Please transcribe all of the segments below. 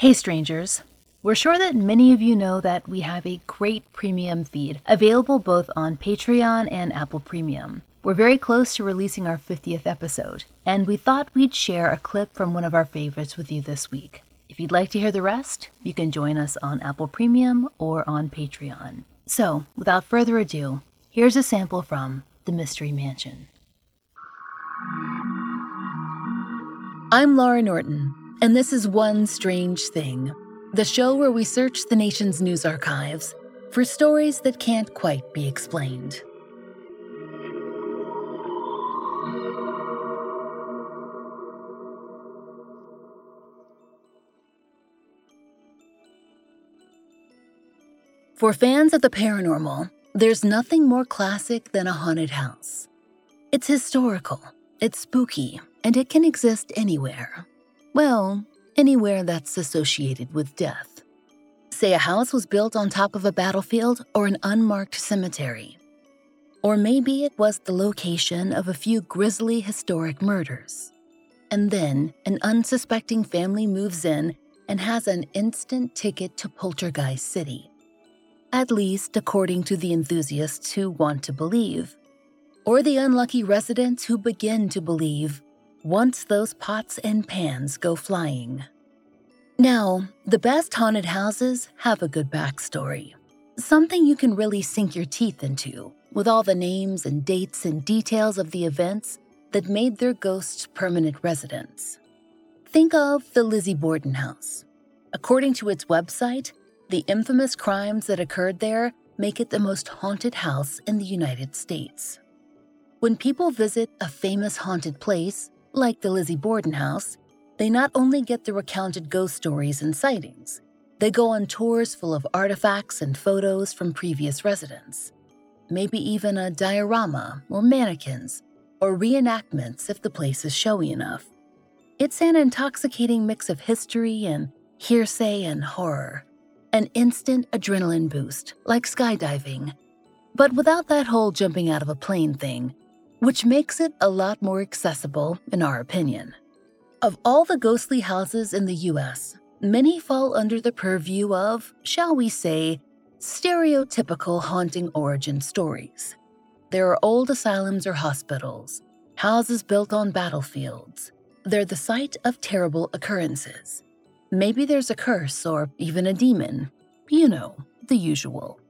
Hey, strangers. We're sure that many of you know that we have a great premium feed available both on Patreon and Apple Premium. We're very close to releasing our 50th episode, and we thought we'd share a clip from one of our favorites with you this week. If you'd like to hear the rest, you can join us on Apple Premium or on Patreon. So, without further ado, here's a sample from The Mystery Mansion. I'm Laurah Norton, and this is One Strange Thing, the show where we search the nation's news archives for stories that can't quite be explained. For fans of the paranormal, there's nothing more classic than a haunted house. It's historical, it's spooky, and it can exist anywhere. Well, anywhere that's associated with death. Say a house was built on top of a battlefield or an unmarked cemetery. Or maybe it was the location of a few grisly historic murders. And then an unsuspecting family moves in and has an instant ticket to Poltergeist City at least according to the enthusiasts who want to believe, or the unlucky residents who begin to believe once those pots and pans go flying. Now, the best haunted houses have a good backstory, something you can really sink your teeth into, with all the names and dates and details of the events that made their ghosts permanent residents. Think of the Lizzie Borden house. According to its website, the infamous crimes that occurred there make it the most haunted house in the United States. When people visit a famous haunted place, like the Lizzie Borden house, they not only get the recounted ghost stories and sightings, they go on tours full of artifacts and photos from previous residents. Maybe even a diorama or mannequins or reenactments if the place is showy enough. It's an intoxicating mix of history and hearsay and horror an instant adrenaline boost, like skydiving, but without that whole jumping out of a plane thing, which makes it a lot more accessible, in our opinion. Of all the ghostly houses in the US, many fall under the purview of, shall we say, stereotypical haunting origin stories. There are old asylums or hospitals, houses built on battlefields. They're the site of terrible occurrences. Maybe there's a curse or even a demon. You know, the usual.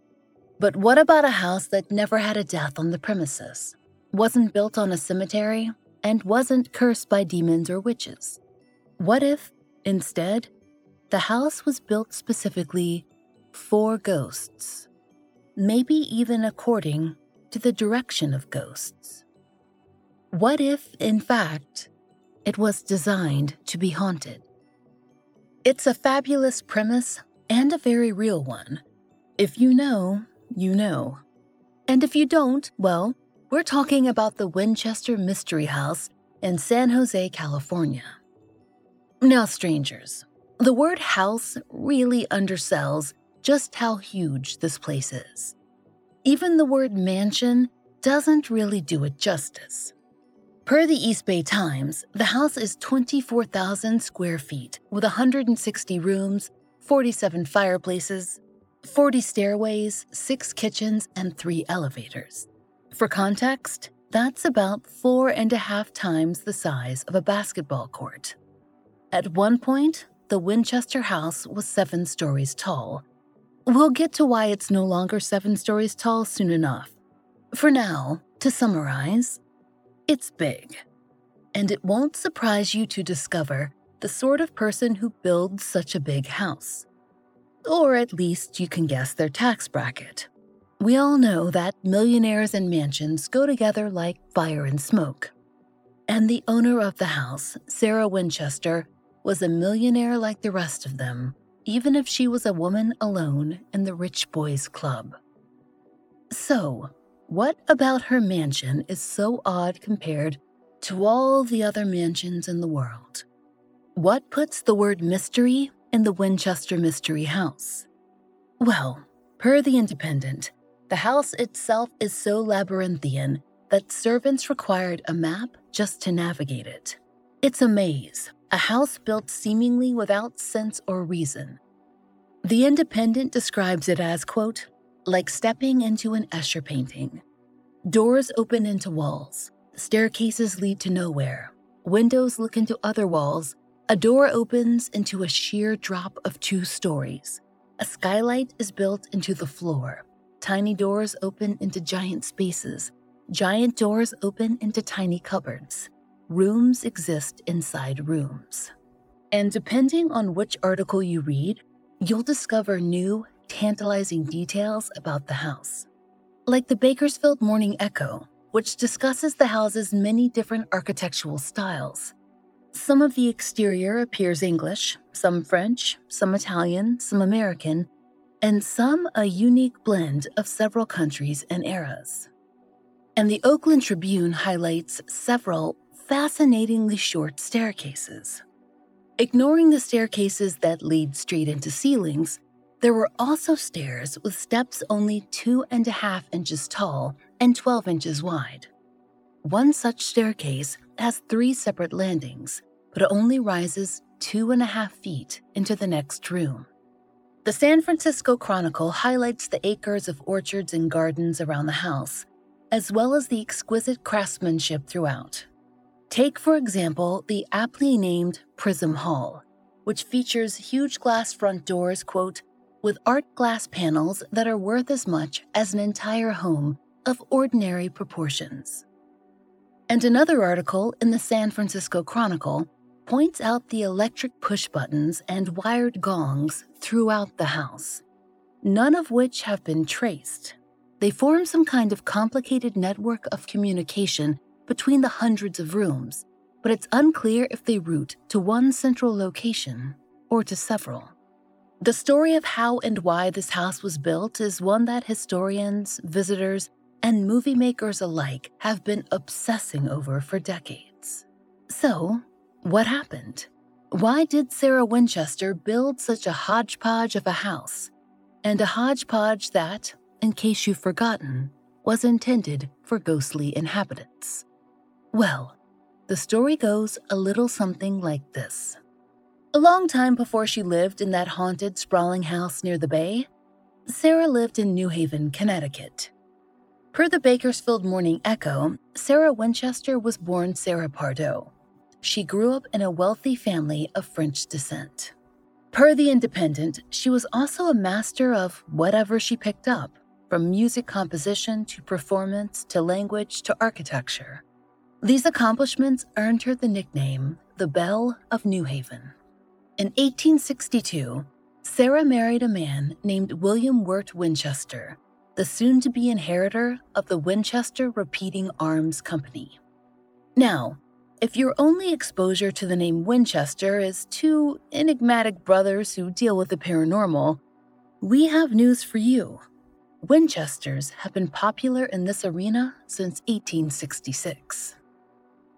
But what about a house that never had a death on the premises, wasn't built on a cemetery, and wasn't cursed by demons or witches? What if, instead, the house was built specifically for ghosts? Maybe even according to the direction of ghosts. What if, in fact, it was designed to be haunted? It's a fabulous premise and a very real one. If you know, you know. And if you don't, well, we're talking about the Winchester Mystery House in San Jose, California. Now, strangers, the word house really undersells just how huge this place is. Even the word mansion doesn't really do it justice. Per the East Bay Times, the house is 24,000 square feet with 160 rooms, 47 fireplaces, 40 stairways, 6 kitchens, and 3 elevators. For context, that's about four and a half times the size of a basketball court. At one point, the Winchester house was seven stories tall. We'll get to why it's no longer seven stories tall soon enough. For now, to summarize, it's big. And it won't surprise you to discover the sort of person who builds such a big house. Or at least you can guess their tax bracket. We all know that millionaires and mansions go together like fire and smoke. And the owner of the house, Sarah Winchester, was a millionaire like the rest of them, even if she was a woman alone in the rich boys club. So, what about her mansion is so odd compared to all the other mansions in the world? What puts the word mystery in the Winchester Mystery House? Well, per The Independent, the house itself is so labyrinthian that servants required a map just to navigate it. It's a maze, a house built seemingly without sense or reason. The Independent describes it as, quote, like stepping into an Escher painting. Doors open into walls, staircases lead to nowhere, windows look into other walls, a door opens into a sheer drop of two stories. A skylight is built into the floor. Tiny doors open into giant spaces. Giant doors open into tiny cupboards. Rooms exist inside rooms. And depending on which article you read, you'll discover new, tantalizing details about the house. Like the Bakersfield Morning Echo, which discusses the house's many different architectural styles. Some of the exterior appears English, some French, some Italian, some American, and some a unique blend of several countries and eras. And the Oakland Tribune highlights several fascinatingly short staircases. Ignoring the staircases that lead straight into ceilings, there were also stairs with steps only two and a half inches tall and 12 inches wide. One such staircase has three separate landings, but only rises two and a half feet into the next room. The San Francisco Chronicle highlights the acres of orchards and gardens around the house, as well as the exquisite craftsmanship throughout. Take, for example, the aptly named Prism Hall, which features huge glass front doors, quote, with art glass panels that are worth as much as an entire home of ordinary proportions. And another article in the San Francisco Chronicle points out the electric push buttons and wired gongs throughout the house, none of which have been traced. They form some kind of complicated network of communication between the hundreds of rooms, but it's unclear if they route to one central location or to several. The story of how and why this house was built is one that historians, visitors, and movie makers alike have been obsessing over for decades. So, what happened? Why did Sarah Winchester build such a hodgepodge of a house? And a hodgepodge that, in case you've forgotten, was intended for ghostly inhabitants. Well, the story goes a little something like this. A long time before she lived in that haunted, sprawling house near the bay, Sarah lived in New Haven, Connecticut. Per the Bakersfield Morning Echo, Sarah Winchester was born Sarah Pardoe. She grew up in a wealthy family of French descent. Per the Independent, she was also a master of whatever she picked up, from music composition to performance to language to architecture. These accomplishments earned her the nickname the Belle of New Haven. In 1862, Sarah married a man named William Wirt Winchester, the soon to be inheritor of the Winchester Repeating Arms Company. Now, if your only exposure to the name Winchester is two enigmatic brothers who deal with the paranormal, we have news for you. Winchesters have been popular in this arena since 1866.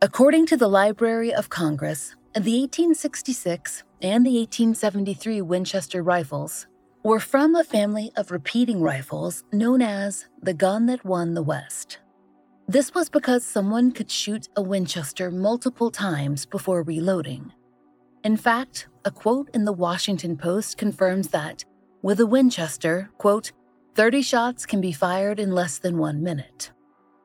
According to the Library of Congress, the 1866 and the 1873 Winchester rifles were from a family of repeating rifles known as the gun that won the West. This was because someone could shoot a Winchester multiple times before reloading. In fact, a quote in the Washington Post confirms that, with a Winchester, quote, 30 shots can be fired in less than one minute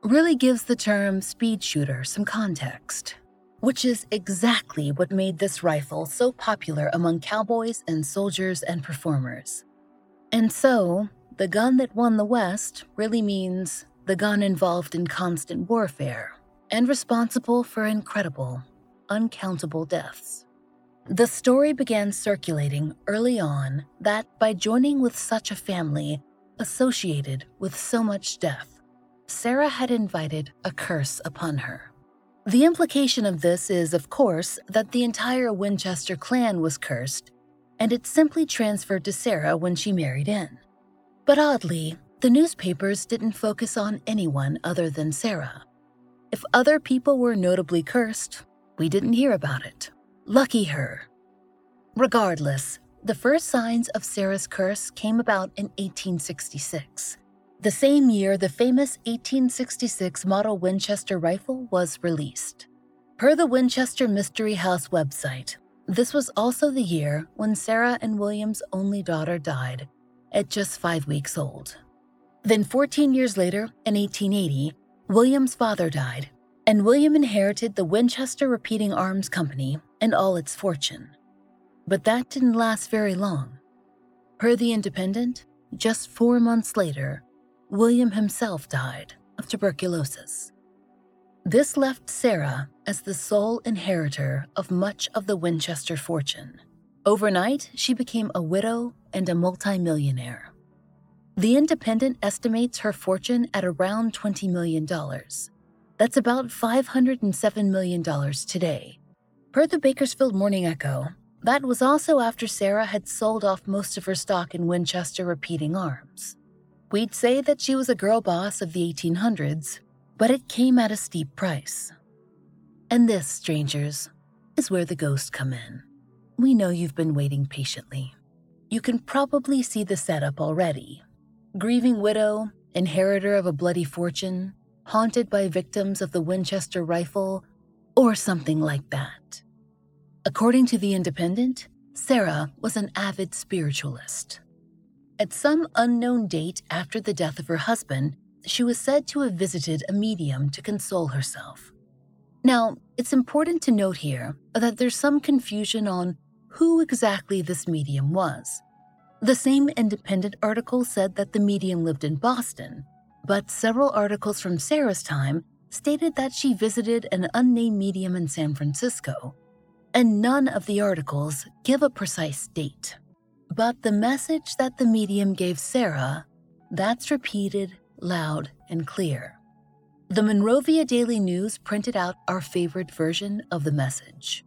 really gives the term speed shooter some context, which is exactly what made this rifle so popular among cowboys and soldiers and performers. And so, the gun that won the West really means the gun involved in constant warfare and responsible for incredible, uncountable deaths. The story began circulating early on that by joining with such a family associated with so much death, Sarah had invited a curse upon her. The implication of this is, of course, that the entire Winchester clan was cursed, and it simply transferred to Sarah when she married in. But oddly, the newspapers didn't focus on anyone other than Sarah. If other people were notably cursed, we didn't hear about it. Lucky her. Regardless, the first signs of Sarah's curse came about in 1866 the same year the famous 1866 model Winchester rifle was released. Per the Winchester Mystery House website, this was also the year when Sarah and William's only daughter died at just five weeks old. Then, 14 years later, in 1880, William's father died, and William inherited the Winchester Repeating Arms Company and all its fortune. But that didn't last very long. Per The Independent, just four months later, William himself died of tuberculosis. This left Sarah as the sole inheritor of much of the Winchester fortune. Overnight, she became a widow and a multimillionaire. The Independent estimates her fortune at around $20 million. That's about $507 million today. Per the Bakersfield Morning Echo, that was also after Sarah had sold off most of her stock in Winchester Repeating Arms. We'd say that she was a girl boss of the 1800s, but it came at a steep price. And this, strangers, is where the ghosts come in. We know you've been waiting patiently. You can probably see the setup already. Grieving widow, inheritor of a bloody fortune, haunted by victims of the Winchester rifle, or something like that. According to The Independent, Sarah was an avid spiritualist. At some unknown date after the death of her husband, she was said to have visited a medium to console herself. Now, it's important to note here that there's some confusion on who exactly this medium was. The same independent article said that the medium lived in Boston, but several articles from Sarah's time stated that she visited an unnamed medium in San Francisco, and none of the articles give a precise date. But the message that the medium gave Sarah, that's repeated loud, and clear. The Monrovia Daily News printed out our favorite version of the message.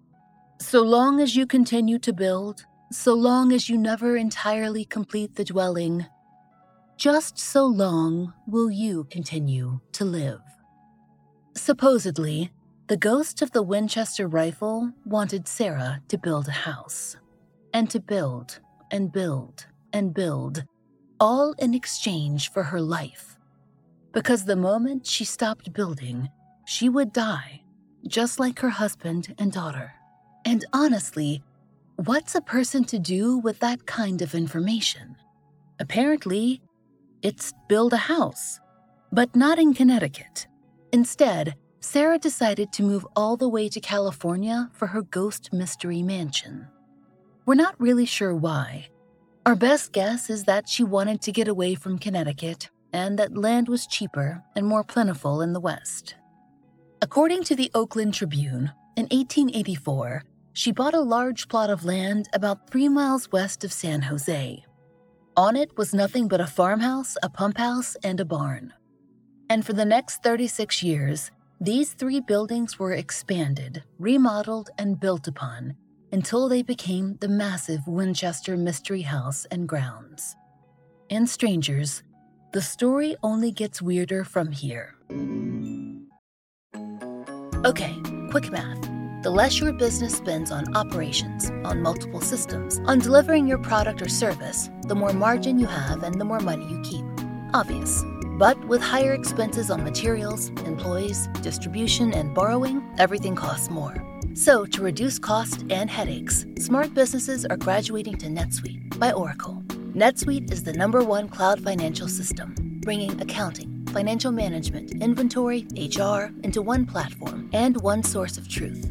So long as you continue to build, so long as you never entirely complete the dwelling, just so long will you continue to live. Supposedly, the ghost of the Winchester rifle wanted Sarah to build a house, and to build and build and build, all in exchange for her life because the moment she stopped building, she would die, just like her husband and daughter. And honestly, what's a person to do with that kind of information? Apparently, it's build a house, but not in Connecticut. Instead, Sarah decided to move all the way to California for her ghost mystery mansion. We're not really sure why. Our best guess is that she wanted to get away from Connecticut and that land was cheaper and more plentiful in the West. According to the Oakland Tribune, in 1884, she bought a large plot of land about three miles west of San Jose. On it was nothing but a farmhouse, a pump house, and a barn. And for the next 36 years, these three buildings were expanded, remodeled, and built upon until they became the massive Winchester Mystery House and grounds. And strangers, the story only gets weirder from here. Okay, quick math. The less your business spends on operations, on multiple systems, on delivering your product or service, the more margin you have and the more money you keep. Obvious. But with higher expenses on materials, employees, distribution, and borrowing, everything costs more. So, to reduce cost and headaches, smart businesses are graduating to NetSuite by Oracle. NetSuite is the number one cloud financial system, bringing accounting, financial management, inventory, HR into one platform and one source of truth.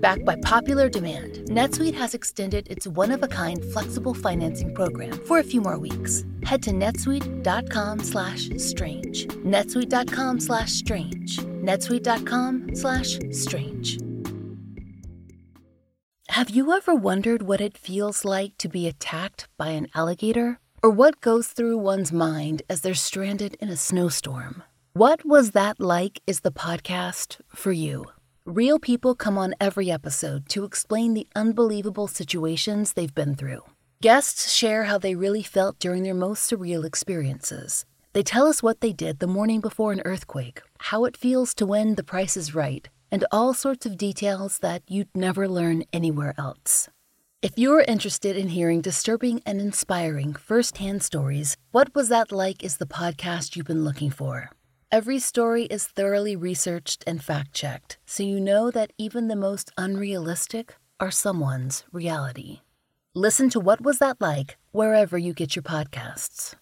Backed by popular demand, NetSuite has extended its one-of-a-kind flexible financing program for a few more weeks. Head to netsuite.com slash strange. netsuite.com slash strange. netsuite.com slash strange. Have you ever wondered what it feels like to be attacked by an alligator? Or what goes through one's mind as they're stranded in a snowstorm? What Was That Like is the podcast for you. Real people come on every episode to explain the unbelievable situations they've been through. Guests share how they really felt during their most surreal experiences. They tell us what they did the morning before an earthquake, how it feels to win the price is right, and all sorts of details that you'd never learn anywhere else. If you're interested in hearing disturbing and inspiring firsthand stories, What Was That Like is the podcast you've been looking for. Every story is thoroughly researched and fact checked, so you know that even the most unrealistic are someone's reality. Listen to What Was That Like wherever you get your podcasts.